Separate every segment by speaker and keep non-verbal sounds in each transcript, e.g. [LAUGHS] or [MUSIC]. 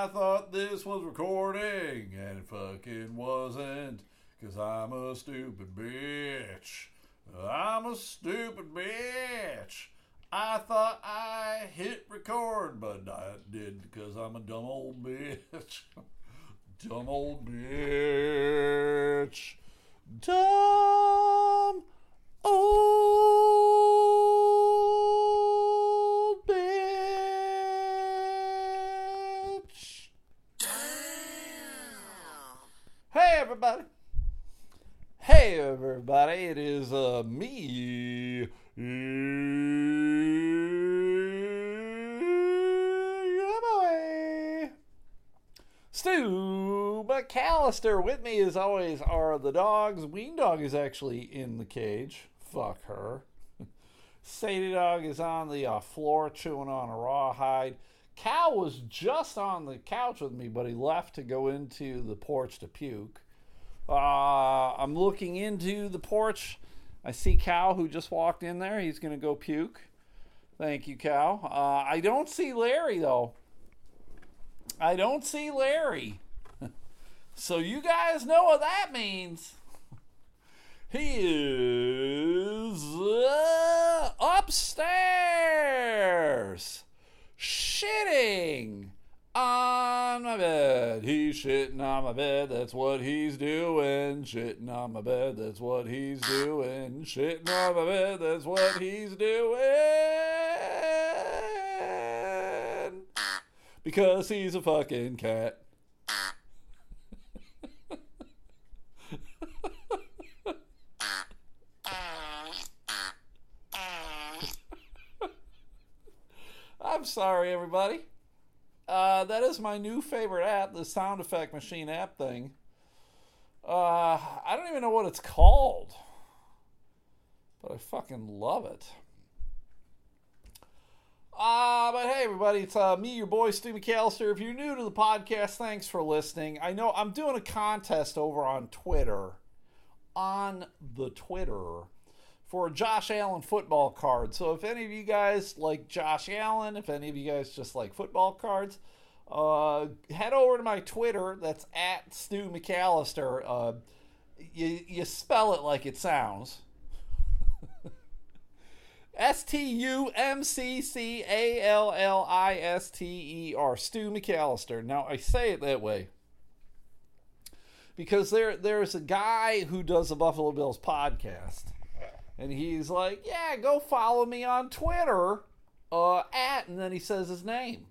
Speaker 1: I thought this was recording, and it fucking wasn't. Cause I'm a stupid bitch. I'm a stupid bitch. I thought I hit record, but I did because I'm a dumb old bitch. [LAUGHS] dumb old bitch. Dumb old bitch. Hey, everybody. Hey, everybody. It is uh, me. your boy, Stu McAllister. With me, as always, are the dogs. Ween Dog is actually in the cage. Fuck her. [LAUGHS] Sadie Dog is on the uh, floor chewing on a rawhide. Cal was just on the couch with me, but he left to go into the porch to puke. Uh, I'm looking into the porch. I see Cal who just walked in there. He's going to go puke. Thank you, Cal. Uh, I don't see Larry, though. I don't see Larry. [LAUGHS] so you guys know what that means. [LAUGHS] He is uh, upstairs shitting on my bed. He's shitting on my bed. That's what he's doing. Shitting on my bed. That's what he's doing. Shitting on my bed. That's what he's doing. Because he's a fucking cat. [LAUGHS] I'm sorry, everybody. Uh, that is my new favorite app, the sound effect machine app thing. Uh, I don't even know what it's called, but I fucking love it. Uh, but hey, everybody, it's uh, me, your boy, Stu McAllister. If you're new to the podcast, thanks for listening. I know I'm doing a contest over on Twitter, on the Twitter, for a Josh Allen football card. So if any of you guys like Josh Allen, if any of you guys just like football cards, uh, head over to my Twitter. That's at Stu McAllister. Uh, you, you spell it like it sounds. [LAUGHS] S T U M C C A L L I S T E R. Stu McAllister. Now I say it that way because there there's a guy who does the Buffalo Bills podcast and he's like, "Yeah, go follow me on Twitter, uh, at," and then he says his name,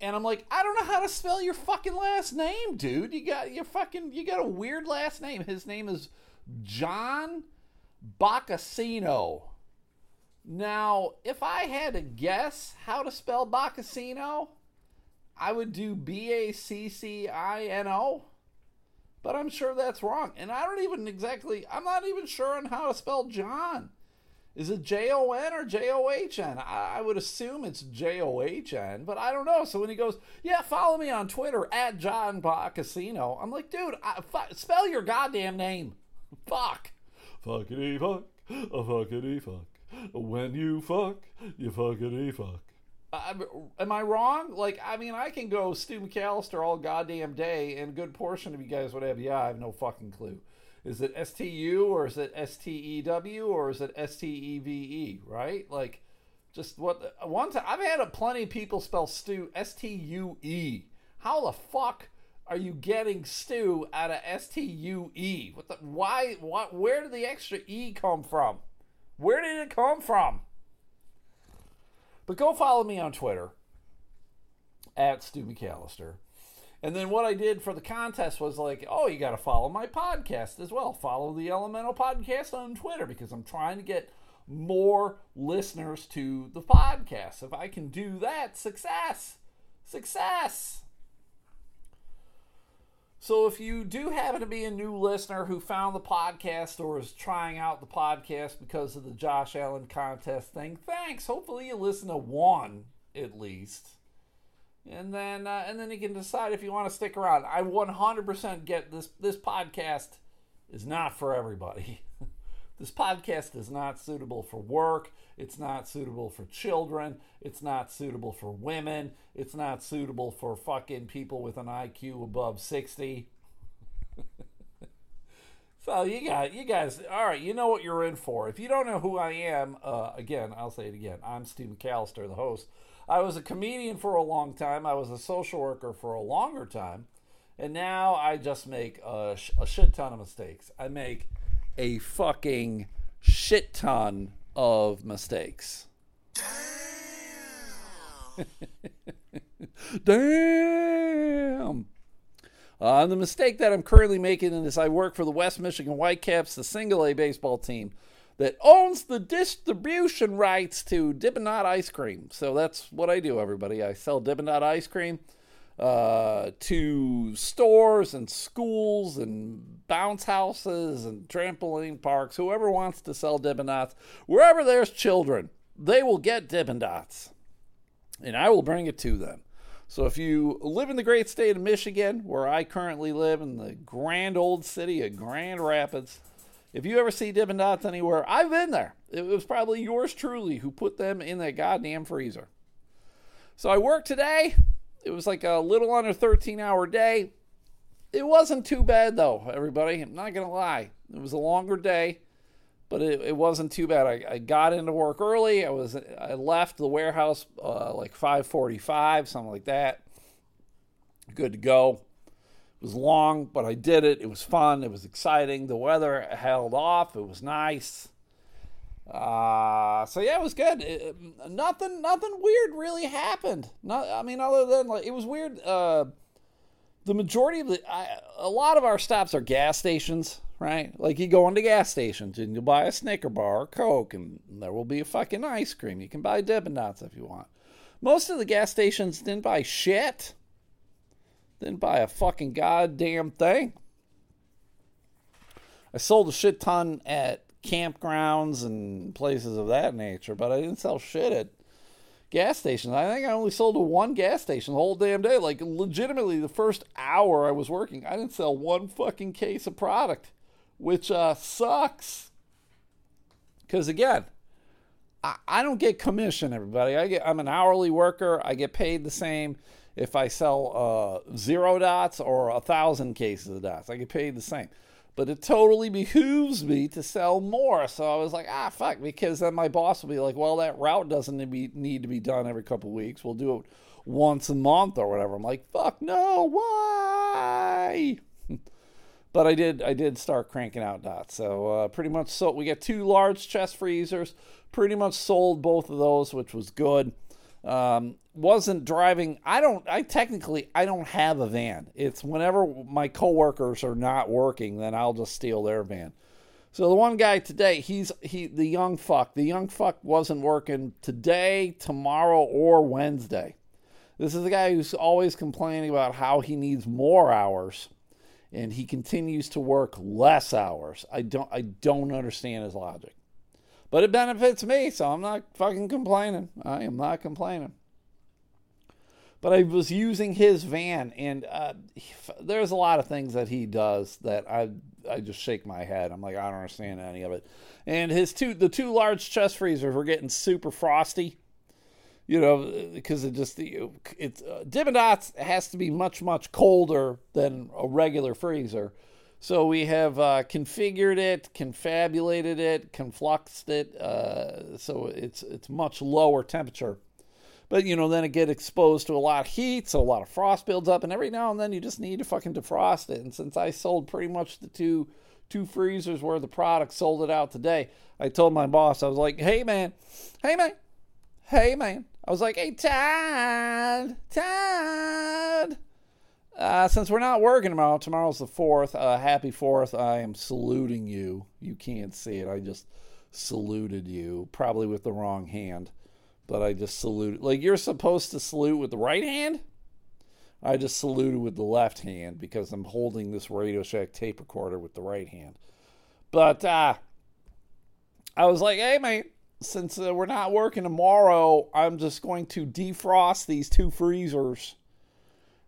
Speaker 1: and I'm like, "I don't know how to spell your fucking last name, dude. You got you fucking you got a weird last name. His name is John Boccacino. Now, if I had to guess how to spell Boccacino, I would do B A C C I N O but I'm sure that's wrong. And I don't even exactly, I'm not even sure on how to spell John. Is it J O N or J O H N? I would assume it's J O H N, but I don't know. So when he goes, yeah, follow me on Twitter at John Casino, I'm like, dude, I, f- spell your goddamn name. [LAUGHS] Fuck. Fuckity fuck, a fuckity fuck. When you fuck, you fuckity fuck. Uh, am I wrong? Like, I mean, I can go Stu McAllister all goddamn day, and a good portion of you guys would have, yeah, I have no fucking clue. Is it S T U or is it S T E W or is it S T E V E? Right? Like, just what? One time, I've had a, plenty of people spell Stu S T U E. How the fuck are you getting Stu out of S T U E? What the? Why? What? Where did the extra E come from? Where did it come from? But go follow me on Twitter at Stu McAllister. And then what I did for the contest was like, oh, you got to follow my podcast as well. Follow the Elemental Podcast on Twitter because I'm trying to get more listeners to the podcast. If I can do that, success. Success. So if you do happen to be a new listener who found the podcast or is trying out the podcast because of the Josh Allen contest thing, thanks. Hopefully you listen to one at least. And then uh, and then you can decide if you want to stick around. I 100% get this this podcast is not for everybody. [LAUGHS] This podcast is not suitable for work. It's not suitable for children. It's not suitable for women. It's not suitable for fucking people with an IQ above 60. [LAUGHS] so you got you guys all right you know what you're in for if you don't know who i am uh, again i'll say it again i'm steve mcallister the host i was a comedian for a long time i was a social worker for a longer time and now i just make a, a shit ton of mistakes i make a fucking shit ton of mistakes. [LAUGHS] Damn. Uh, the mistake that I'm currently making is I work for the West Michigan Whitecaps, the single A baseball team that owns the distribution rights to Dippin' Dot ice cream. So that's what I do, everybody. I sell Dippin' Dot ice cream uh, to stores and schools and bounce houses and trampoline parks, whoever wants to sell Dippin' Dots, wherever there's children, they will get Dippin' Dots. And I will bring it to them. So if you live in the great state of Michigan, where I currently live in the grand old city of Grand Rapids, if you ever see Dippin' Dots anywhere, I've been there. It was probably yours truly who put them in that goddamn freezer. So I work today. It was like a little under 13 hour day. It wasn't too bad though, everybody. I'm not gonna lie. It was a longer day, but it, it wasn't too bad. I, I, got into work early. I was I left the warehouse uh, like 5:45, something like that. Good to go. It was long, but I did it. It was fun. It was exciting. The weather held off. It was nice. Uh, so yeah, it was good. It, nothing, nothing weird really happened. Not, I mean, other than like it was weird. Uh, the majority of the, I, a lot of our stops are gas stations, right? Like you go into gas stations and you buy a Snicker bar or Coke, and there will be a fucking ice cream. You can buy Dippin' Dots if you want. Most of the gas stations didn't buy shit. Didn't buy a fucking goddamn thing. I sold a shit ton at campgrounds and places of that nature, but I didn't sell shit at gas stations. I think I only sold to one gas station the whole damn day. Like legitimately, the first hour I was working, I didn't sell one fucking case of product, which uh, sucks. Because again, I, I don't get commission. Everybody, I get I'm an hourly worker. I get paid the same if I sell uh, zero dots or a thousand cases of dots. I get paid the same but it totally behooves me to sell more. So I was like, ah, fuck, because then my boss will be like, well, that route doesn't need to be done every couple weeks. We'll do it once a month or whatever. I'm like, fuck, no, why? [LAUGHS] but I did, I did start cranking out dots. So uh, pretty much, so we got two large chest freezers. Pretty much sold both of those, which was good. Um, wasn't driving. I don't. I technically I don't have a van. It's whenever my coworkers are not working, then I'll just steal their van. So the one guy today, he's he the young fuck. The young fuck wasn't working today, tomorrow, or Wednesday. This is the guy who's always complaining about how he needs more hours, and he continues to work less hours. I don't. I don't understand his logic. But it benefits me, so I'm not fucking complaining. I am not complaining. But I was using his van, and uh, he, there's a lot of things that he does that I I just shake my head. I'm like, I don't understand any of it. And his two the two large chest freezers were getting super frosty, you know, because it just it's uh, Dippin' Dots has to be much much colder than a regular freezer. So we have uh, configured it, confabulated it, confluxed it, uh, so it's it's much lower temperature. But you know, then it get exposed to a lot of heat, so a lot of frost builds up, and every now and then you just need to fucking defrost it. And since I sold pretty much the two two freezers worth of product, sold it out today, I told my boss, I was like, "Hey man, hey man, hey man," I was like, "Hey Todd, Todd." Uh, since we're not working tomorrow, tomorrow's the 4th. Uh, happy 4th. I am saluting you. You can't see it. I just saluted you, probably with the wrong hand. But I just saluted. Like, you're supposed to salute with the right hand? I just saluted with the left hand because I'm holding this Radio Shack tape recorder with the right hand. But uh, I was like, hey, mate, since uh, we're not working tomorrow, I'm just going to defrost these two freezers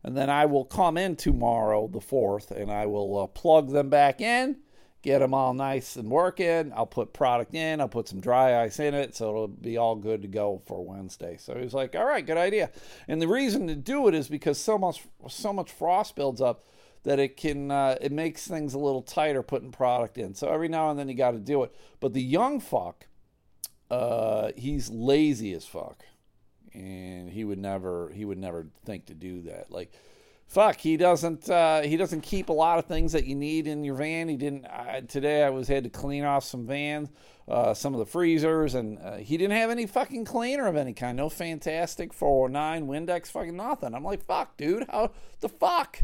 Speaker 1: and then I will come in tomorrow, the 4th, and I will uh, plug them back in, get them all nice and working. I'll put product in, I'll put some dry ice in it, so it'll be all good to go for Wednesday. So he's like, all right, good idea. And the reason to do it is because so much so much frost builds up that it can uh, it makes things a little tighter putting product in. So every now and then you got to do it. But the young fuck, uh, he's lazy as fuck, and he would never he would never think to do that. Like fuck he doesn't uh, he doesn't keep a lot of things that you need in your van. He didn't I, today i was had to clean off some vans uh, some of the freezers and uh, he didn't have any fucking cleaner of any kind. No fantastic 409 windex fucking nothing. I'm like fuck dude how the fuck?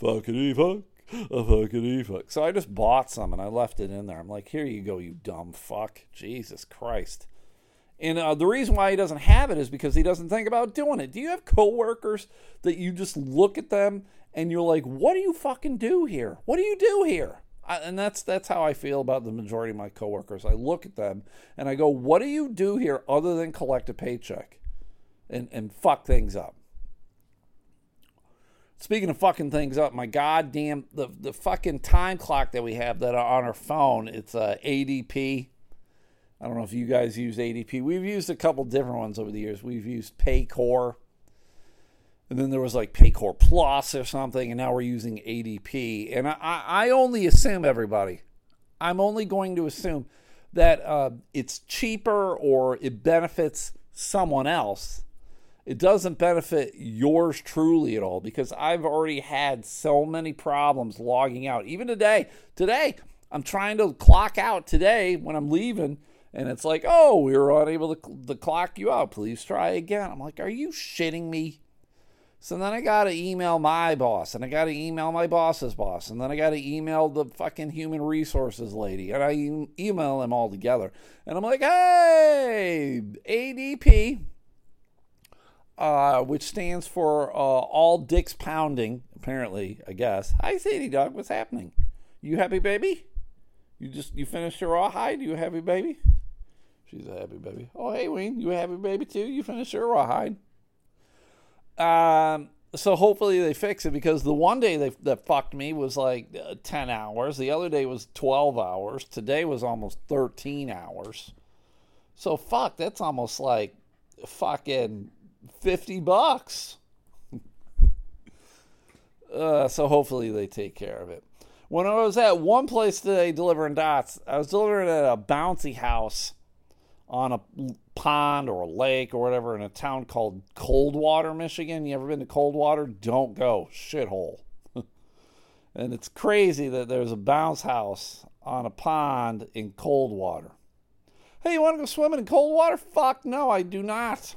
Speaker 1: Fuckity fuck a fuckity fuck. So i just bought some and i left it in there. I'm like here you go you dumb fuck. Jesus christ and uh, the reason why he doesn't have it is because he doesn't think about doing it. Do you have coworkers that you just look at them and you're like, "What do you fucking do here? What do you do here?" I, and that's that's how I feel about the majority of my coworkers. I look at them and I go, "What do you do here other than collect a paycheck and and fuck things up?" Speaking of fucking things up, my goddamn the the fucking time clock that we have that are on our phone, it's a uh, ADP I don't know if you guys use ADP. We've used a couple different ones over the years. We've used Paycor, and then there was like Paycor Plus or something, and now we're using ADP. And I, I only assume everybody, I'm only going to assume that uh, it's cheaper or it benefits someone else. It doesn't benefit yours truly at all because I've already had so many problems logging out. Even today, today, I'm trying to clock out today when I'm leaving and it's like, oh, we were unable to, to clock you out. Please try again. I'm like, are you shitting me? So then I got to email my boss, and I got to email my boss's boss, and then I got to email the fucking human resources lady, and I e- email them all together. And I'm like, hey, ADP, uh, which stands for uh, All Dicks Pounding, apparently, I guess. Hi, Sadie Dog, what's happening? You happy, baby? You just you finished your rawhide? You happy, baby? She's a happy baby. Oh, hey, Wayne, you a happy baby too? You finished your rawhide. Um, so hopefully they fix it because the one day they, that fucked me was like uh, 10 hours. The other day was 12 hours. Today was almost 13 hours. So fuck, that's almost like fucking 50 bucks. [LAUGHS] uh, so hopefully they take care of it. When I was at one place today delivering dots, I was delivering at a bouncy house on a pond or a lake or whatever in a town called Coldwater, Michigan. You ever been to Coldwater? Don't go. Shithole. [LAUGHS] and it's crazy that there's a bounce house on a pond in Coldwater. Hey, you want to go swimming in cold water? Fuck no, I do not.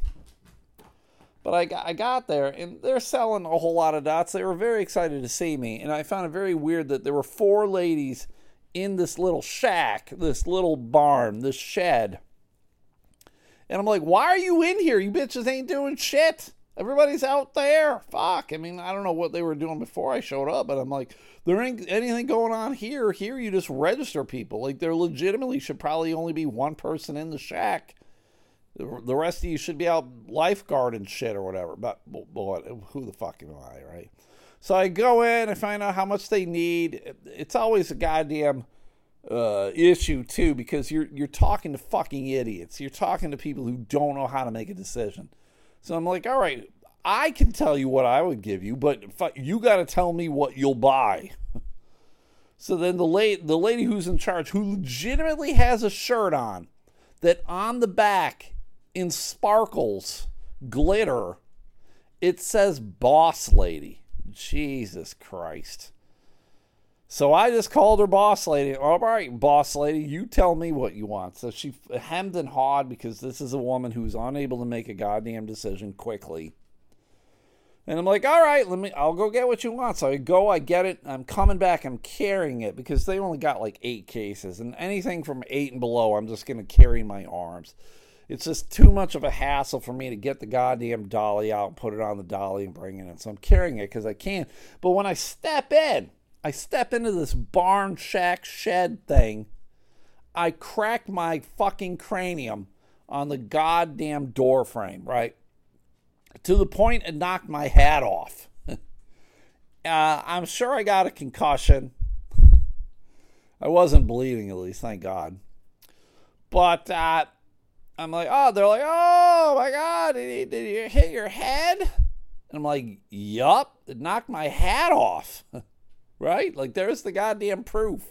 Speaker 1: But I got, I got there and they're selling a whole lot of dots. They were very excited to see me. And I found it very weird that there were four ladies in this little shack, this little barn, this shed and I'm like, why are you in here? You bitches ain't doing shit. Everybody's out there. Fuck. I mean, I don't know what they were doing before I showed up, but I'm like, there ain't anything going on here. Here, you just register people. Like, there legitimately should probably only be one person in the shack. The rest of you should be out lifeguard and shit or whatever. But, but who the fuck am I, right? So I go in, I find out how much they need. It's always a goddamn uh, issue too because you're you're talking to fucking idiots. You're talking to people who don't know how to make a decision. So I'm like, all right, I can tell you what I would give you, but you got to tell me what you'll buy. [LAUGHS] so then the lady, the lady who's in charge, who legitimately has a shirt on, that on the back in sparkles, glitter, it says "Boss Lady." Jesus Christ. So I just called her boss lady. All right, boss lady, you tell me what you want. So she hemmed and hawed because this is a woman who's unable to make a goddamn decision quickly. And I'm like, all right, let me. I'll go get what you want. So I go, I get it. I'm coming back. I'm carrying it because they only got like eight cases, and anything from eight and below, I'm just gonna carry my arms. It's just too much of a hassle for me to get the goddamn dolly out, put it on the dolly, and bring it in. So I'm carrying it because I can. But when I step in, I step into this barn shack shed thing. I crack my fucking cranium on the goddamn door frame, right? To the point it knocked my hat off. [LAUGHS] uh, I'm sure I got a concussion. [LAUGHS] I wasn't bleeding at least, thank God. But uh, I'm like, oh, they're like, oh my God, did did you hit your head? And I'm like, yup, it knocked my hat off. [LAUGHS] right? Like, there's the goddamn proof.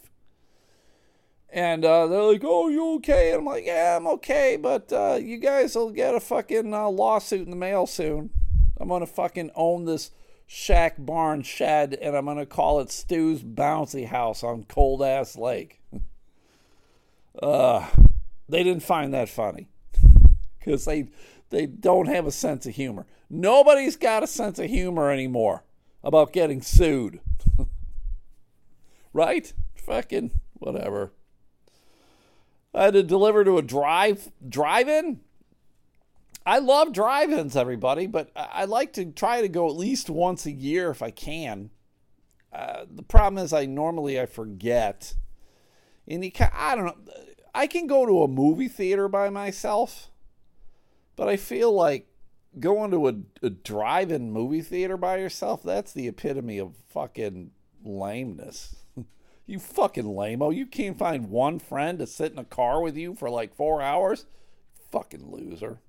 Speaker 1: And uh, they're like, oh, you okay? And I'm like, yeah, I'm okay, but uh, you guys will get a fucking uh, lawsuit in the mail soon. I'm going to fucking own this shack barn shed and I'm going to call it Stu's Bouncy House on Cold Ass Lake. [LAUGHS] uh, they didn't find that funny [LAUGHS] because they, they don't have a sense of humor. Nobody's got a sense of humor anymore about getting sued. [LAUGHS] right? Fucking whatever. I had to deliver to a drive drive-in. I love drive-ins, everybody, but I like to try to go at least once a year if I can. Uh, the problem is, I normally I forget, can, I don't know. I can go to a movie theater by myself, but I feel like going to a, a drive-in movie theater by yourself—that's the epitome of fucking lameness. You fucking lameo. You can't find one friend to sit in a car with you for like four hours? Fucking loser.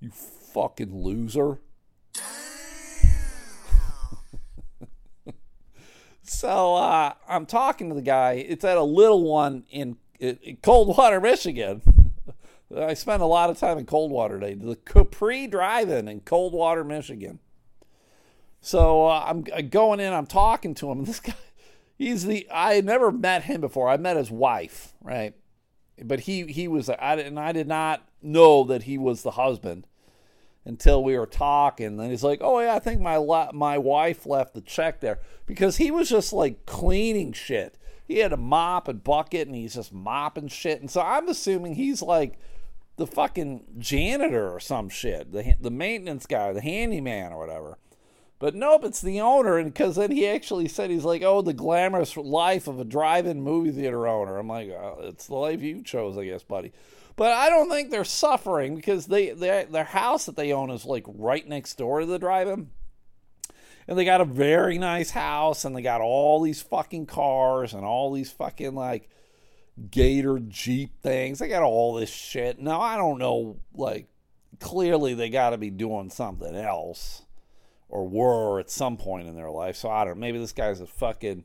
Speaker 1: You fucking loser. [LAUGHS] so uh, I'm talking to the guy. It's at a little one in, in Coldwater, Michigan. [LAUGHS] I spent a lot of time in Coldwater today. The Capri Drive-In in Coldwater, Michigan. So uh, I'm going in. I'm talking to him. This [LAUGHS] guy, he's the I had never met him before. I met his wife, right? But he he was I and I did not know that he was the husband until we were talking. And he's like, "Oh yeah, I think my my wife left the check there because he was just like cleaning shit. He had a mop and bucket, and he's just mopping shit. And so I'm assuming he's like the fucking janitor or some shit, the the maintenance guy, the handyman or whatever. But nope, it's the owner. And because then he actually said, he's like, oh, the glamorous life of a drive in movie theater owner. I'm like, oh, it's the life you chose, I guess, buddy. But I don't think they're suffering because they, they their house that they own is like right next door to the drive in. And they got a very nice house and they got all these fucking cars and all these fucking like Gator Jeep things. They got all this shit. Now, I don't know, like, clearly they got to be doing something else or were at some point in their life. So I don't know. Maybe this guy's a fucking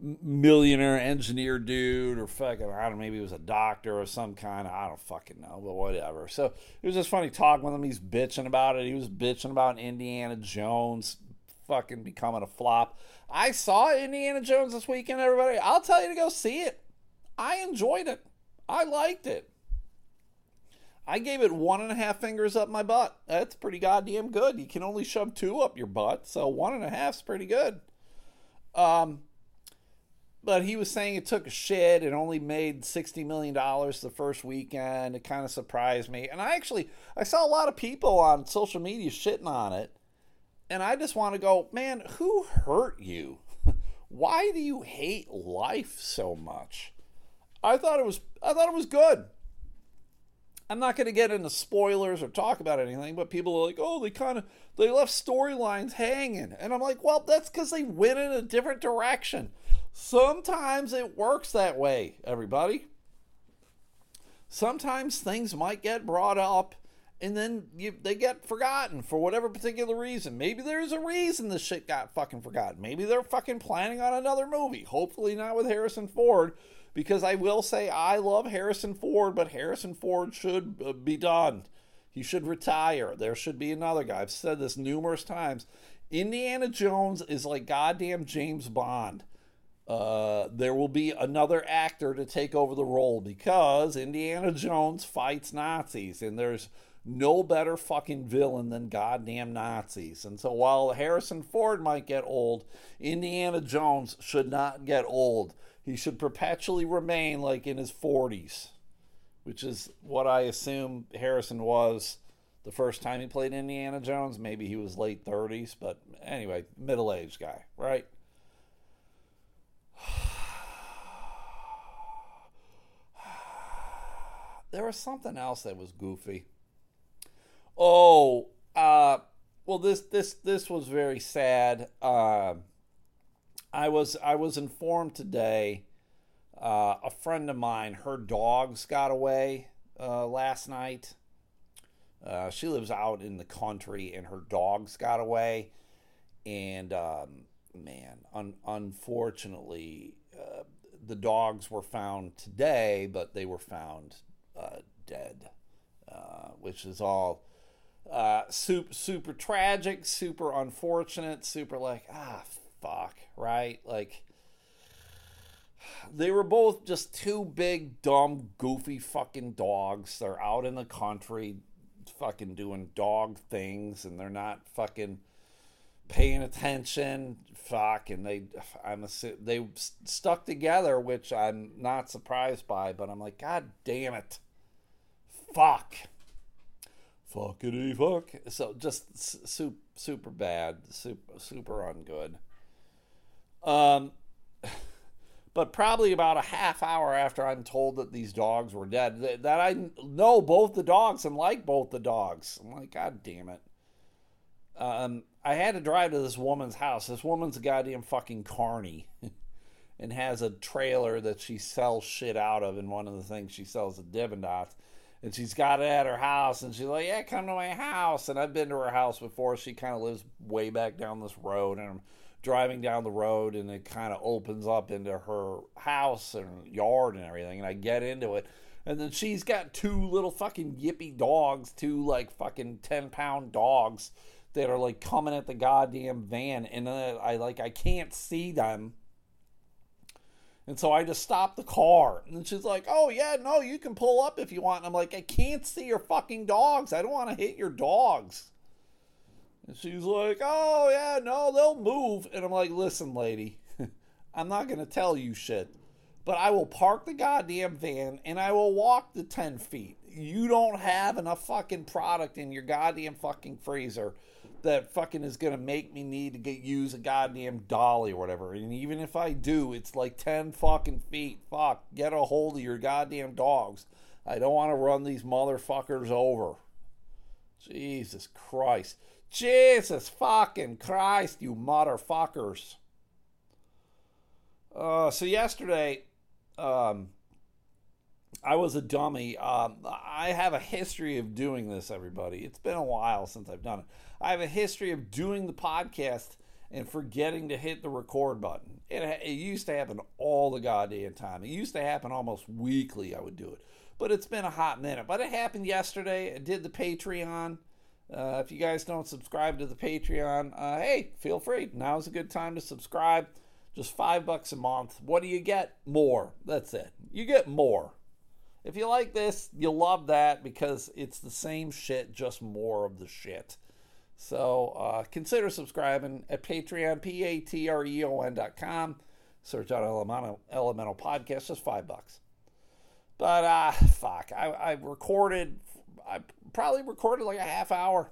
Speaker 1: millionaire engineer dude or fucking I don't know, maybe he was a doctor or some kind. I don't fucking know, but whatever. So it was just funny talking with him. He's bitching about it. He was bitching about Indiana Jones fucking becoming a flop. I saw Indiana Jones this weekend, everybody. I'll tell you to go see it. I enjoyed it. I liked it. I gave it one and a half fingers up my butt. That's pretty goddamn good. You can only shove two up your butt, so one and a half's pretty good. Um, but he was saying it took a shit. It only made sixty million dollars the first weekend. It kind of surprised me, and I actually I saw a lot of people on social media shitting on it, and I just want to go, man, who hurt you? [LAUGHS] Why do you hate life so much? I thought it was I thought it was good. I'm not going to get into spoilers or talk about anything, but people are like, "Oh, they kind of they left storylines hanging," and I'm like, "Well, that's because they went in a different direction. Sometimes it works that way, everybody. Sometimes things might get brought up." And then you, they get forgotten for whatever particular reason. Maybe there's a reason this shit got fucking forgotten. Maybe they're fucking planning on another movie. Hopefully not with Harrison Ford because I will say I love Harrison Ford, but Harrison Ford should uh, be done. He should retire. There should be another guy. I've said this numerous times. Indiana Jones is like goddamn James Bond. Uh, there will be another actor to take over the role because Indiana Jones fights Nazis, and there's no better fucking villain than goddamn Nazis. And so while Harrison Ford might get old, Indiana Jones should not get old he should perpetually remain like in his 40s, which is what I assume Harrison was the first time he played Indiana Jones. Maybe he was late 30s, but anyway, middle aged guy, right? [SIGHS] there was something else that was goofy. Oh, uh, well, this this this was very sad. Uh, I was I was informed today Uh, a friend of mine, her dogs got away uh, last night. Uh, she lives out in the country, and her dogs got away. And um, man, un- unfortunately, uh, the dogs were found today, but they were found uh, dead, uh, which is all super super tragic, super unfortunate, super like ah fuck, right? Like they were both just two big, dumb, goofy fucking dogs. They're out in the country fucking doing dog things and they're not fucking paying attention. Fuck, and they, I'm a, they stuck together, which I'm not surprised by, but I'm like, God damn it. Fuck. Fuckity fuck. So just super, super bad, super, super ungood. Um, [LAUGHS] but probably about a half hour after I'm told that these dogs were dead, that, that I know both the dogs and like both the dogs. I'm like, God damn it. Um, I had to drive to this woman's house. This woman's a goddamn fucking carny [LAUGHS] and has a trailer that she sells shit out of. And one of the things she sells at Dippin' Dots. And she's got it at her house. And she's like, Yeah, come to my house. And I've been to her house before. She kind of lives way back down this road. And I'm driving down the road and it kind of opens up into her house and yard and everything. And I get into it. And then she's got two little fucking yippy dogs, two like fucking 10 pound dogs that are like coming at the goddamn van. And then I like, I can't see them. And so I just stopped the car. And she's like, oh, yeah, no, you can pull up if you want. And I'm like, I can't see your fucking dogs. I don't want to hit your dogs. And she's like, oh, yeah, no, they'll move. And I'm like, listen, lady, [LAUGHS] I'm not going to tell you shit, but I will park the goddamn van and I will walk the 10 feet. You don't have enough fucking product in your goddamn fucking freezer that fucking is going to make me need to get use a goddamn dolly or whatever. And even if I do, it's like 10 fucking feet. Fuck, get a hold of your goddamn dogs. I don't want to run these motherfuckers over. Jesus Christ. Jesus fucking Christ, you motherfuckers. Uh, so yesterday, um, I was a dummy. Um, I have a history of doing this, everybody. It's been a while since I've done it. I have a history of doing the podcast and forgetting to hit the record button. It, it used to happen all the goddamn time. It used to happen almost weekly. I would do it, but it's been a hot minute. But it happened yesterday. I did the Patreon. Uh, if you guys don't subscribe to the Patreon, uh, hey, feel free. Now's a good time to subscribe. Just five bucks a month. What do you get? More. That's it. You get more. If you like this, you'll love that because it's the same shit, just more of the shit. So uh, consider subscribing at Patreon, P A T R E O N dot com. Search out Elemental, Elemental Podcast, just five bucks. But uh, fuck, I, I recorded I probably recorded like a half hour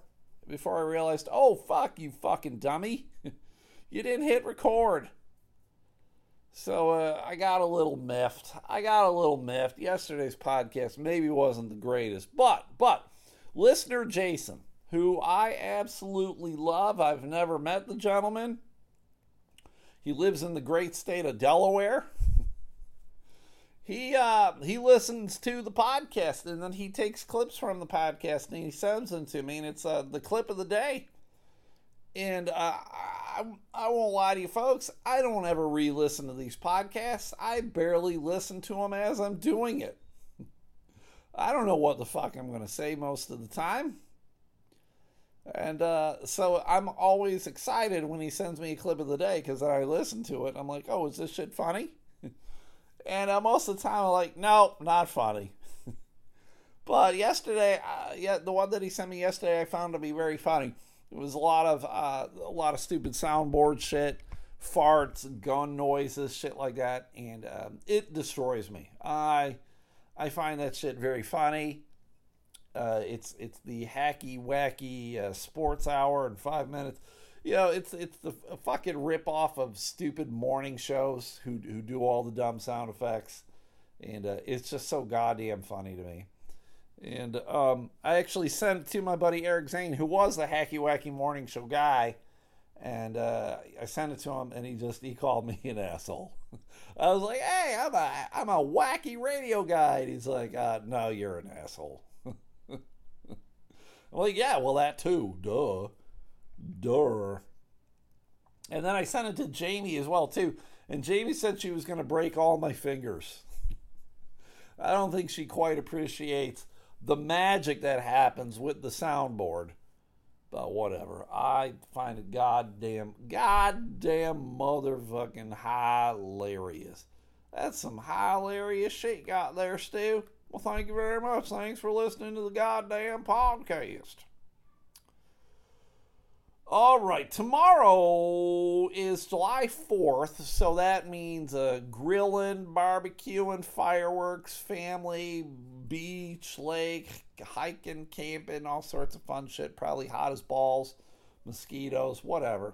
Speaker 1: before I realized, oh, fuck, you fucking dummy. [LAUGHS] you didn't hit record. So uh, I got a little miffed. I got a little miffed. Yesterday's podcast maybe wasn't the greatest, but, but, listener Jason, who I absolutely love, I've never met the gentleman. He lives in the great state of Delaware he uh he listens to the podcast and then he takes clips from the podcast and he sends them to me and it's uh the clip of the day. And uh, I, I won't lie to you folks i don't ever re-listen to these podcasts. I barely listen to them as i'm doing it. I don't know what the fuck i'm going to say most of the time. And uh, so i'm always excited when he sends me a clip of the day because i listen to it i'm like oh is this shit funny and uh, most of the time, I'm like, no, not funny. [LAUGHS] but yesterday, uh, yeah, the one that he sent me yesterday, I found to be very funny. It was a lot of uh, a lot of stupid soundboard shit, farts, gun noises, shit like that, and um, it destroys me. I I find that shit very funny. Uh, it's it's the hacky wacky uh, sports hour in five minutes you know, it's it's the fucking rip off of stupid morning shows who who do all the dumb sound effects, and uh, it's just so goddamn funny to me. And um, I actually sent it to my buddy Eric Zane, who was the hacky wacky morning show guy, and uh, I sent it to him, and he just he called [LAUGHS] me an asshole. I was like, "Hey, I'm a I'm a wacky radio guy." And he's like, uh, "No, you're an asshole." [LAUGHS] I'm like, "Yeah, well, that too, duh, duh." And then I sent it to Jamie as well too, and Jamie said she was going to break all my fingers. I don't think she quite appreciates the magic that happens with the soundboard. But whatever. I find it goddamn, goddamn motherfucking hilarious. That's some hilarious shit got there, Stu. Well, thank you very much. Thanks for listening to the goddamn podcast. All right, tomorrow is July 4th, so that means uh, grilling, barbecuing, fireworks, family, beach, lake, hiking, camping, all sorts of fun shit. Probably hot as balls, mosquitoes, whatever.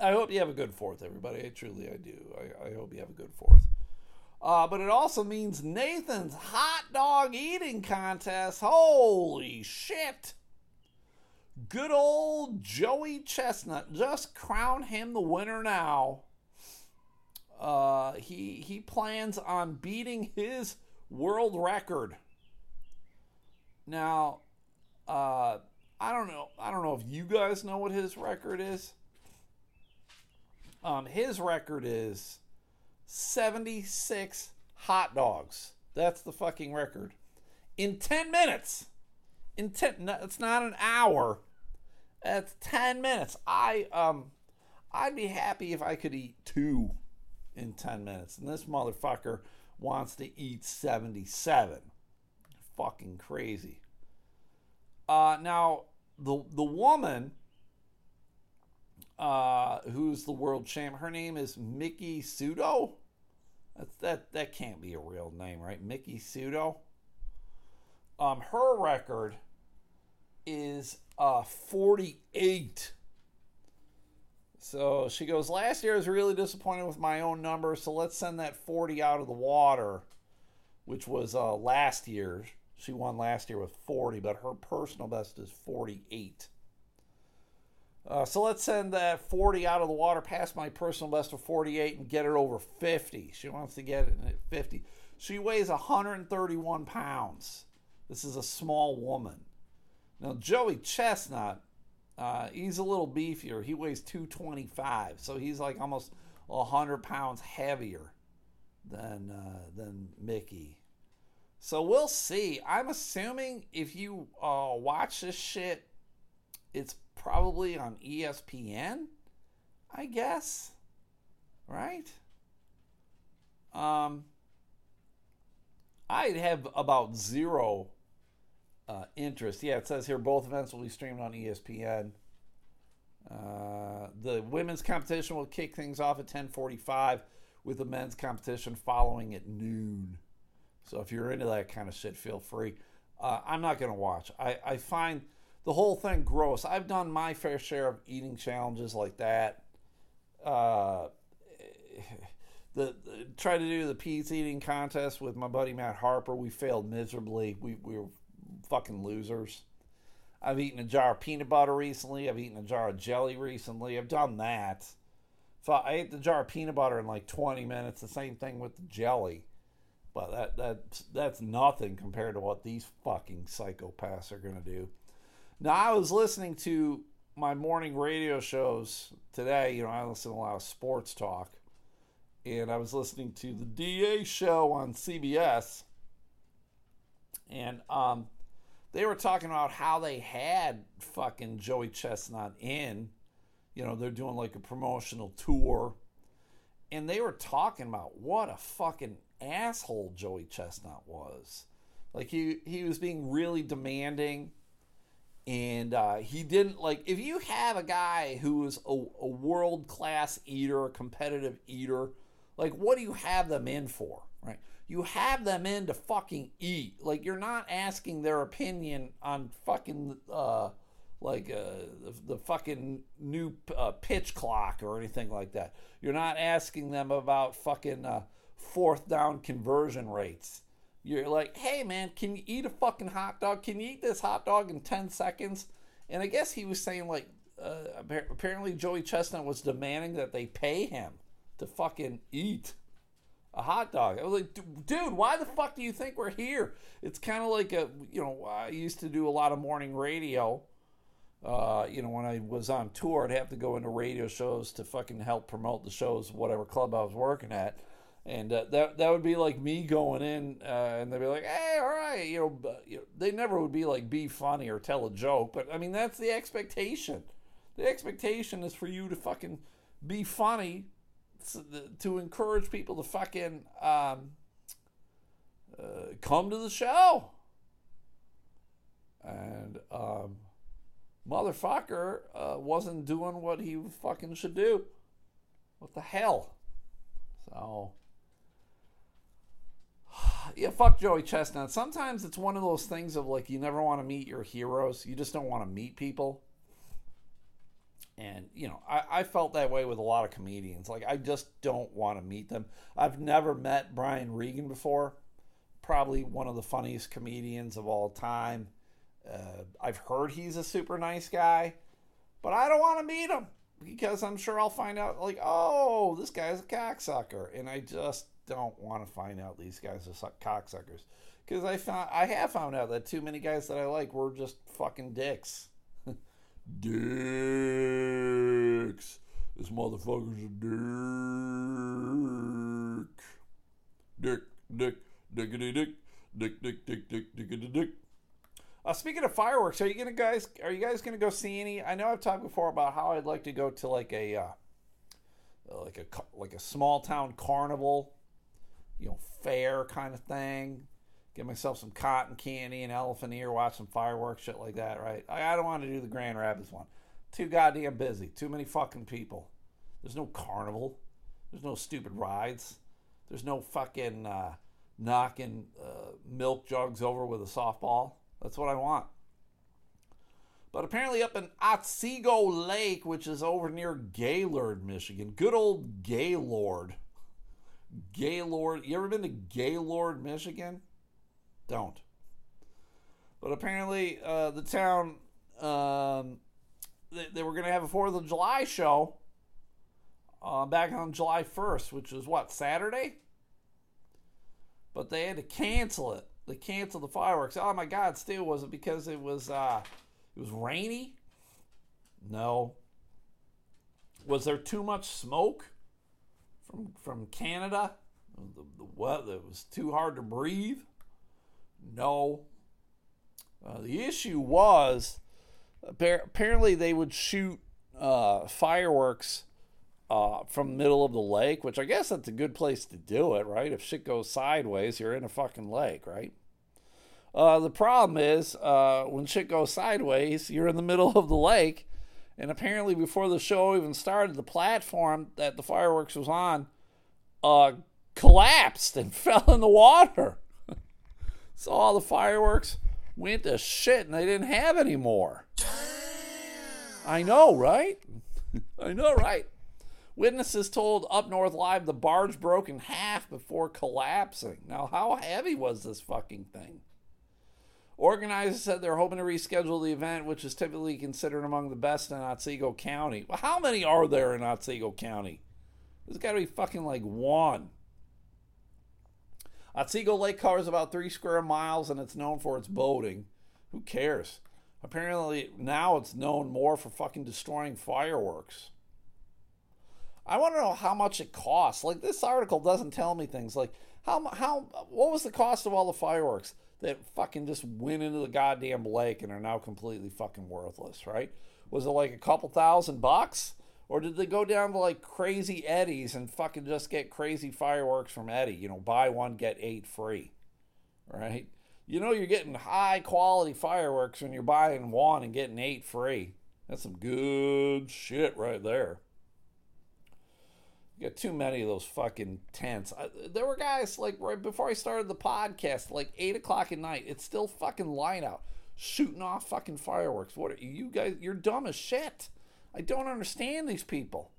Speaker 1: I hope you have a good 4th, everybody. I truly, I do. I, I hope you have a good 4th. Uh, but it also means Nathan's hot dog eating contest. Holy shit! Good old Joey Chestnut. Just crown him the winner now. Uh, he he plans on beating his world record. Now, uh, I don't know. I don't know if you guys know what his record is. Um, his record is 76 hot dogs. That's the fucking record. In 10 minutes. In 10 no, it's not an hour. That's 10 minutes. I um I'd be happy if I could eat two in 10 minutes. And this motherfucker wants to eat 77. Fucking crazy. Uh now the the woman uh who's the world champ, her name is Miki Sudo. That's that that can't be a real name, right? Miki Sudo. Um her record is uh, 48. So she goes, Last year I was really disappointed with my own number, so let's send that 40 out of the water, which was uh, last year. She won last year with 40, but her personal best is 48. Uh, so let's send that 40 out of the water past my personal best of 48 and get it over 50. She wants to get it at 50. She weighs 131 pounds. This is a small woman. Now, Joey Chestnut, uh, he's a little beefier. He weighs 225, so he's like almost 100 pounds heavier than uh, than Miki. So we'll see. I'm assuming if you uh, watch this shit, it's probably on ESPN, I guess. Right? Um, I'd have about zero uh, interest. Yeah, it says here both events will be streamed on ESPN. Uh, the women's competition will kick things off at 10:45, with the men's competition following at noon. So if you're into that kind of shit, feel free. Uh, I'm not gonna watch. I, I find the whole thing gross. I've done my fair share of eating challenges like that. Uh, [SIGHS] the, the try to do the pizza eating contest with my buddy Matt Harper. We failed miserably. We we were fucking losers. I've eaten a jar of peanut butter recently. I've eaten a jar of jelly recently. I've done that. So I ate the jar of peanut butter in like 20 minutes. The same thing with the jelly. But that that that's nothing compared to what these fucking psychopaths are gonna do. Now I was listening to my morning radio shows today. You know, I listen to a lot of sports talk, and I was listening to the DA show on CBS, and um, they were talking about how they had fucking Joey Chestnut in. You know, they're doing like a promotional tour. And they were talking about what a fucking asshole Joey Chestnut was. Like he he was being really demanding and uh, he didn't like if you have a guy who is a, a world class eater, a competitive eater, like what do you have them in for, right? You have them in to fucking eat. Like you're not asking their opinion on fucking uh like uh, the, the fucking new uh, pitch clock or anything like that. You're not asking them about fucking uh, fourth down conversion rates. You're like, hey man, can you eat a fucking hot dog? Can you eat this hot dog in 10 seconds? And I guess he was saying like uh, apparently Joey Chestnut was demanding that they pay him to fucking eat a hot dog. I was like, dude, why the fuck do you think we're here? It's kind of like a, you know, I used to do a lot of morning radio. Uh, you know, when I was on tour, I'd have to go into radio shows to fucking help promote the shows, whatever club I was working at. And uh, that that would be like me going in, uh, and they'd be like, "Hey, all right," you know, you know. They never would be like, "Be funny" or tell a joke, but I mean, that's the expectation. The expectation is for you to fucking be funny to encourage people to fucking um, uh, come to the show. And um, motherfucker uh, wasn't doing what he fucking should do. What the hell? So, [SIGHS] yeah, fuck Joey Chestnut. Sometimes it's one of those things of like you never want to meet your heroes. You just don't want to meet people. And, you know, I, I felt that way with a lot of comedians. Like, I just don't want to meet them. I've never met Brian Regan before. Probably one of the funniest comedians of all time. Uh, I've heard he's a super nice guy, but I don't want to meet him because I'm sure I'll find out, like, oh, this guy's a cocksucker. And I just don't want to find out these guys are cocksuckers. Because I found I have found out that too many guys that I like were just fucking dicks. Dicks. This motherfucker's a dick. Dick, dick, dickety dick, dick, dick, dick, dick, dickety dick. Uh, speaking of fireworks, are you gonna guys? Are you guys gonna go see any? I know I've talked before about how I'd like to go to like a, uh, like a like a small town carnival, you know, fair kind of thing get myself some cotton candy and elephant ear, watch some fireworks, shit like that, right? I, I don't want to do the Grand Rapids one. Too goddamn busy. Too many fucking people. There's no carnival. There's no stupid rides. There's no fucking uh, knocking uh, milk jugs over with a softball. That's what I want. But apparently, up in Otsego Lake, which is over near Gaylord, Michigan, good old Gaylord. Gaylord. You ever been to Gaylord, Michigan? Don't. But apparently, uh, the town um, they, they, were going to have a Fourth of July show uh, back on July first, which was what Saturday. But they had to cancel it. They canceled the fireworks. Oh my God! Still, was it because it was uh, it was rainy? No. Was there too much smoke from from Canada? The, the what? It was too hard to breathe. No. Uh, the issue was apparently they would shoot uh, fireworks uh, from the middle of the lake, which I guess that's a good place to do it, right? If shit goes sideways, you're in a fucking lake, right? Uh, the problem is uh, when shit goes sideways, you're in the middle of the lake. And apparently, before the show even started, the platform that the fireworks was on uh, collapsed and [LAUGHS] fell in the water. So all the fireworks went to shit and they didn't have any more. I know, right? [LAUGHS] I know, right? Witnesses told Up North Live the barge broke in half before collapsing. Now, how heavy was this fucking thing? Organizers said they're hoping to reschedule the event, which is typically considered among the best in Otsego County. Well, how many are there in Otsego County? There's got to be fucking like one. Otsego Lake covers about three square miles and it's known for its boating. Who cares? Apparently, now it's known more for fucking destroying fireworks. I want to know how much it costs. Like this article doesn't tell me things like how how what was the cost of all the fireworks that fucking just went into the goddamn lake and are now completely fucking worthless, right? Was it like a couple thousand bucks? Or did they go down to like crazy Eddie's and fucking just get crazy fireworks from Eddie? You know, buy one, get eight free. Right? You know, you're getting high quality fireworks when you're buying one and getting eight free. That's some good shit right there. You got too many of those fucking tents. I, there were guys like right before I started the podcast, like eight o'clock at night. It's still fucking light out, shooting off fucking fireworks. What are you guys? You're dumb as shit. I don't understand these people.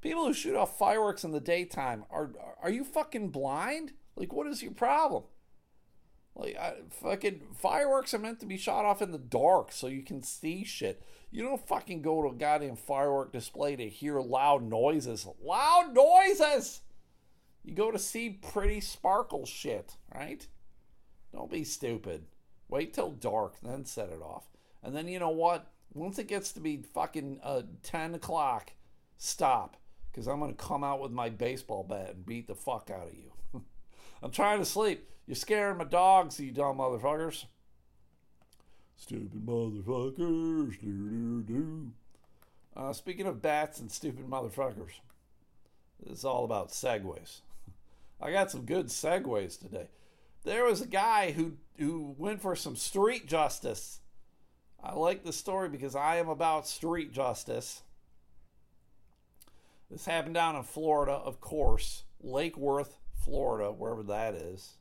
Speaker 1: People who shoot off fireworks in the daytime are are you fucking blind? Like what is your problem? Like, I, fucking fireworks are meant to be shot off in the dark so you can see shit. You don't fucking go to a goddamn firework display to hear loud noises. Loud noises! You go to see pretty sparkle shit, right? Don't be stupid. Wait till dark, then set it off. And then you know what? Once it gets to be fucking uh, 10 o'clock, stop. Because I'm going to come out with my baseball bat and beat the fuck out of you. [LAUGHS] I'm trying to sleep. You're scaring my dogs, you dumb motherfuckers. Stupid motherfuckers. Uh, speaking of bats and stupid motherfuckers, it's all about segues. [LAUGHS] I got some good segues today. There was a guy who who went for some street justice. I like the story because I am about street justice. This happened down in Florida, of course, Lake Worth, Florida, wherever that is.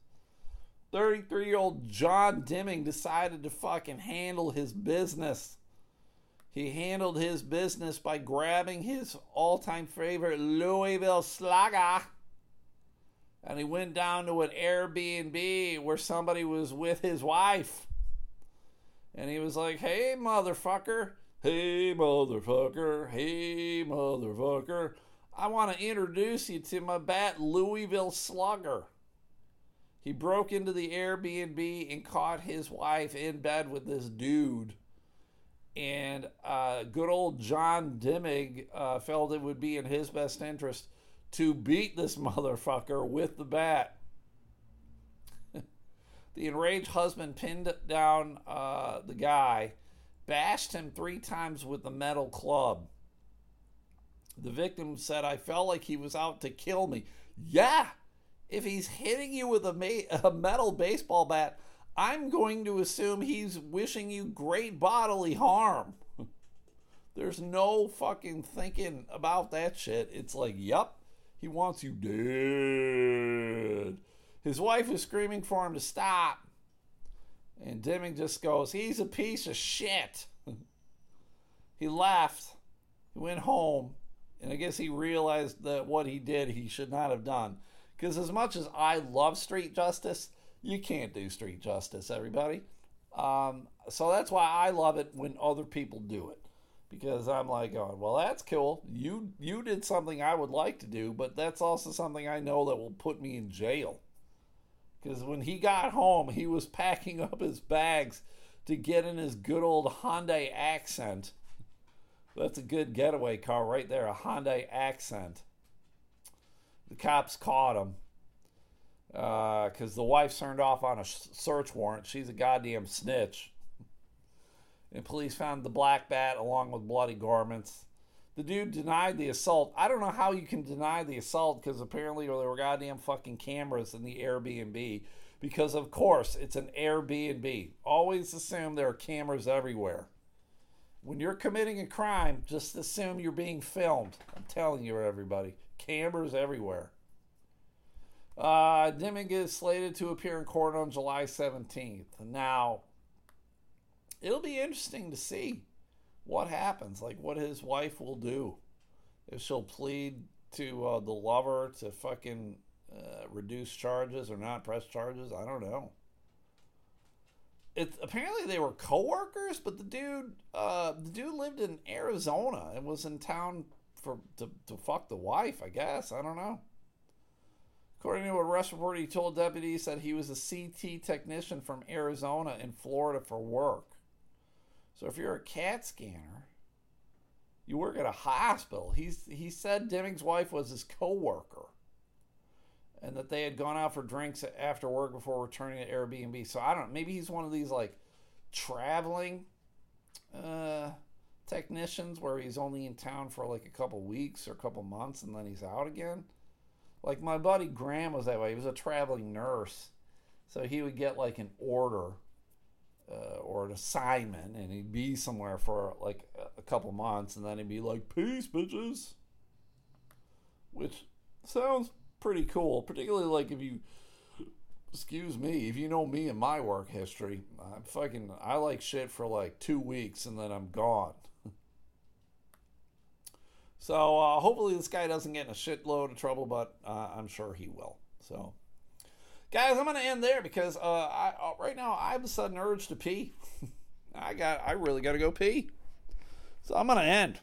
Speaker 1: 33 year old John Dimming decided to fucking handle his business. He handled his business by grabbing his all time favorite Louisville Slugger and he went down to an Airbnb where somebody was with his wife. And he was like, hey, motherfucker. Hey, motherfucker. Hey, motherfucker. I want to introduce you to my bat Louisville Slugger. He broke into the Airbnb and caught his wife in bed with this dude. And uh, good old John Dimming uh, felt it would be in his best interest to beat this [LAUGHS] motherfucker with the bat. The enraged husband pinned down uh, the guy, bashed him three times with the metal club. The victim said, I felt like he was out to kill me. Yeah, if he's hitting you with a, ma- [LAUGHS] a metal baseball bat, I'm going to assume he's wishing you great bodily harm. [LAUGHS] There's no fucking thinking about that shit. It's like, yep, he wants you dead. His wife is screaming for him to stop. And Dimming just goes, He's a piece of shit. [LAUGHS] he left. He went home. And I guess he realized that what he did, he should not have done. Because as much as I love street justice, you can't do street justice, everybody. Um, so that's why I love it when other people do it because I'm like going, well, that's cool. You you did something I would like to do, but that's also something I know that will put me in jail. Because when he got home, he was packing up his bags to get in his good old Hyundai Accent. That's a good getaway car right there, a Hyundai Accent. The cops caught him because uh, the wife turned off on a search warrant. She's a goddamn snitch and police found the black bat along with bloody garments. The dude denied the assault. I don't know how you can deny the assault because apparently there were goddamn fucking cameras in the Airbnb. Because, of course, it's an Airbnb. Always assume there are cameras everywhere. When you're committing a crime, just assume you're being filmed. I'm telling you, everybody. Cameras everywhere. Uh, Dimming is slated to appear in court on July 17th. Now, it'll be interesting to see what happens, like what his wife will do. If she'll plead to uh, the lover to fucking uh, reduce charges or not press charges, I don't know. It apparently they were coworkers, but the dude, uh, the dude lived in Arizona and was in town for to, to fuck the wife. I guess I don't know. According to a arrest report, he told deputies that he was a CT technician from Arizona in Florida for work. So if you're a CAT scanner, you work at a hospital. He's he said Deming's wife was his coworker, and that they had gone out for drinks after work before returning to Airbnb. So I don't. know. Maybe he's one of these like traveling uh, technicians where he's only in town for like a couple weeks or a couple months and then he's out again. Like my buddy Graham was that way. He was a traveling nurse, so he would get like an order uh, or an assignment, and he'd be somewhere for like a couple months, and then he'd be like, "Peace, bitches," which sounds pretty cool. Particularly like if you, excuse me, if you know me and my work history, I'm fucking. I like shit for like two weeks, and then I'm gone. [LAUGHS] so uh, hopefully this guy doesn't get in a shitload of trouble, but uh, I'm sure he will. So guys, I'm gonna end there because uh, I uh, right now I have a sudden urge to pee. [LAUGHS] I got I really got to go pee, so I'm gonna end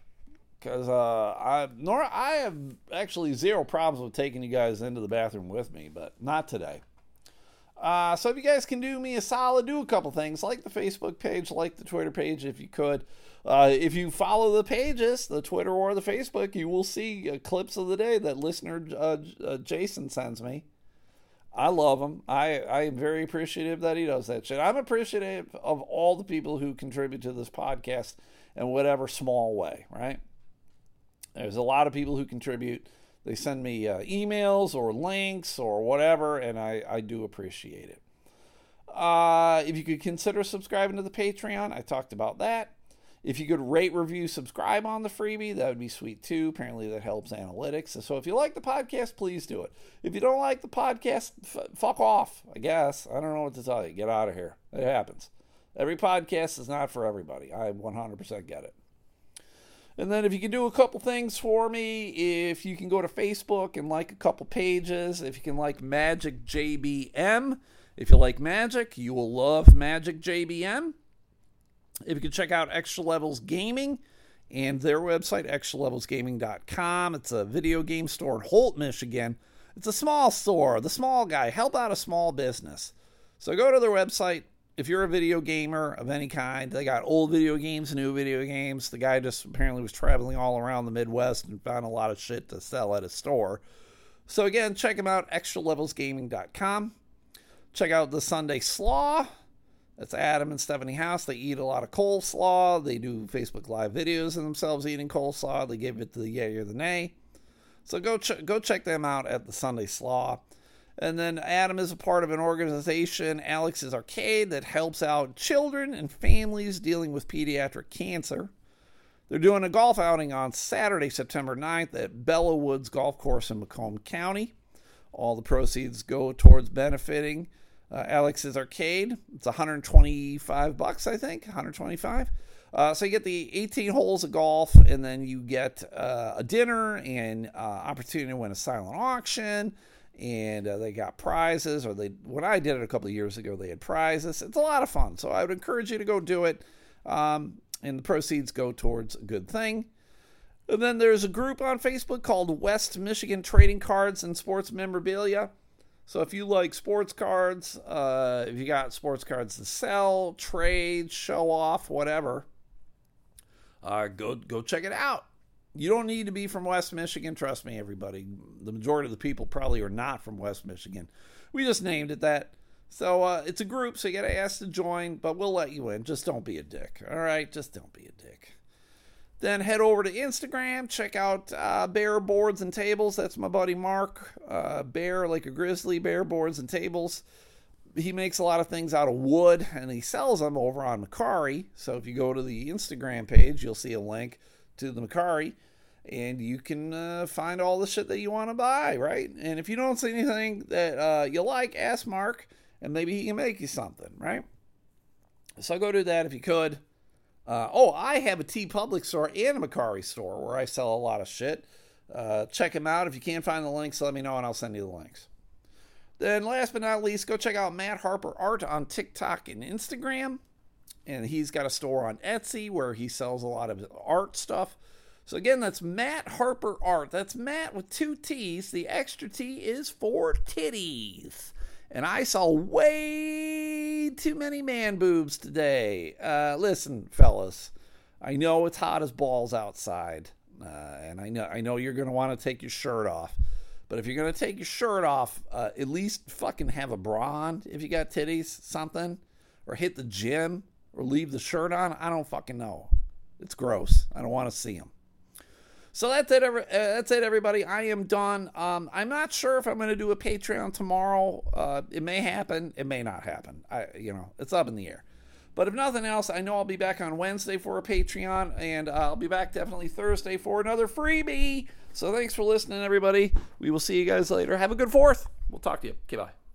Speaker 1: because uh, I nor I have actually zero problems with taking you guys into the bathroom with me, but not today. Uh, so if you guys can do me a solid, do a couple things like the Facebook page, like the Twitter page, if you could. Uh, if you follow the pages, the Twitter or the Facebook, you will see uh, clips of the day that listener uh, uh, Jason sends me. I love him. I, I am very appreciative that he does that shit. I'm appreciative of all the people who contribute to this podcast in whatever small way, right? There's a lot of people who contribute. They send me uh, emails or links or whatever, and I, I do appreciate it. Uh, if you could consider subscribing to the Patreon, I talked about that. If you could rate, review, subscribe on the freebie, that would be sweet too. Apparently, that helps analytics. So, if you like the podcast, please do it. If you don't like the podcast, f- fuck off, I guess. I don't know what to tell you. Get out of here. It happens. Every podcast is not for everybody. I 100% get it. And then if you can do a couple things for me, if you can go to Facebook and like a couple pages, if you can like Magic JBM, if you like Magic, you will love Magic JBM. If you can check out Extra Levels Gaming and their website, extralevelsgaming.com. It's a video game store in Holt, Michigan. It's a small store, the small guy. Help out a small business. So go to their website. If you're a video gamer of any kind, they got old video games, new video games. The guy just apparently was traveling all around the Midwest and found a lot of shit to sell at his store. So again, check them out, extralevelsgaming.com. Check out the Sunday Slaw. That's Adam and Stephanie House. They eat a lot of coleslaw. They do Facebook Live videos of themselves eating coleslaw. They give it to the yay or the nay. So go ch- go check them out at the Sunday Slaw. And then Adam is a part of an organization, Alex's Arcade, that helps out children and families dealing with pediatric cancer. They're doing a golf outing on Saturday, September 9th at Bello Woods Golf Course in Macomb County. All the proceeds go towards benefiting uh, Alex's Arcade. It's 125 bucks, I think, 125. Uh, so you get the 18 holes of golf, and then you get uh, a dinner and uh, opportunity to win a silent auction. And uh, they got prizes, or they when I did it a couple of years ago, they had prizes. It's a lot of fun, so I would encourage you to go do it. Um, and the proceeds go towards a good thing. And then there's a group on Facebook called West Michigan Trading Cards and Sports Memorabilia. So if you like sports cards, uh, if you got sports cards to sell, trade, show off, whatever, uh, go go check it out. You don't need to be from West Michigan. Trust me, everybody. The majority of the people probably are not from West Michigan. We just named it that. So uh, it's a group, so you got to ask to join, but we'll let you in. Just don't be a dick. All right, just don't be a dick. Then head over to Instagram, check out uh, Bear Boards and Tables. That's my buddy Mark. Uh, bear, like a grizzly bear, boards and tables. He makes a lot of things out of wood and he sells them over on Mercari. So if you go to the Instagram page, you'll see a link to the Mercari and you can uh, find all the shit that you want to buy, right? And if you don't see anything that uh, you like, ask Mark and maybe he can make you something, right? So go do that if you could. Uh, oh, I have a TeePublic store and a Mercari store where I sell a lot of shit. Uh, check them out. If you can't find the links, let me know and I'll send you the links. Then, last but not least, go check out Matt Harper Art on TikTok and Instagram. And he's got a store on Etsy where he sells a lot of art stuff. So, again, that's Matt Harper Art. That's Matt with two T's. The extra T is for titties and I saw way too many man boobs today. Uh, listen, fellas, I know it's hot as balls outside, uh, and I know I know you're gonna want to take your shirt off. But if you're gonna take your shirt off, uh, at least fucking have a bra on if you got titties, something, or hit the gym, or leave the shirt on. I don't fucking know. It's gross. I don't want to see them. So that's it. Uh, that's it, everybody. I am done. Um, I'm not sure if I'm going to do a Patreon tomorrow. Uh, it may happen. It may not happen. I, you know, it's up in the air. But if nothing else, I know I'll be back on Wednesday for a Patreon, and uh, I'll be back definitely Thursday for another freebie. So thanks for listening, everybody. We will see you guys later. Have a good fourth. We'll talk to you. Okay, bye.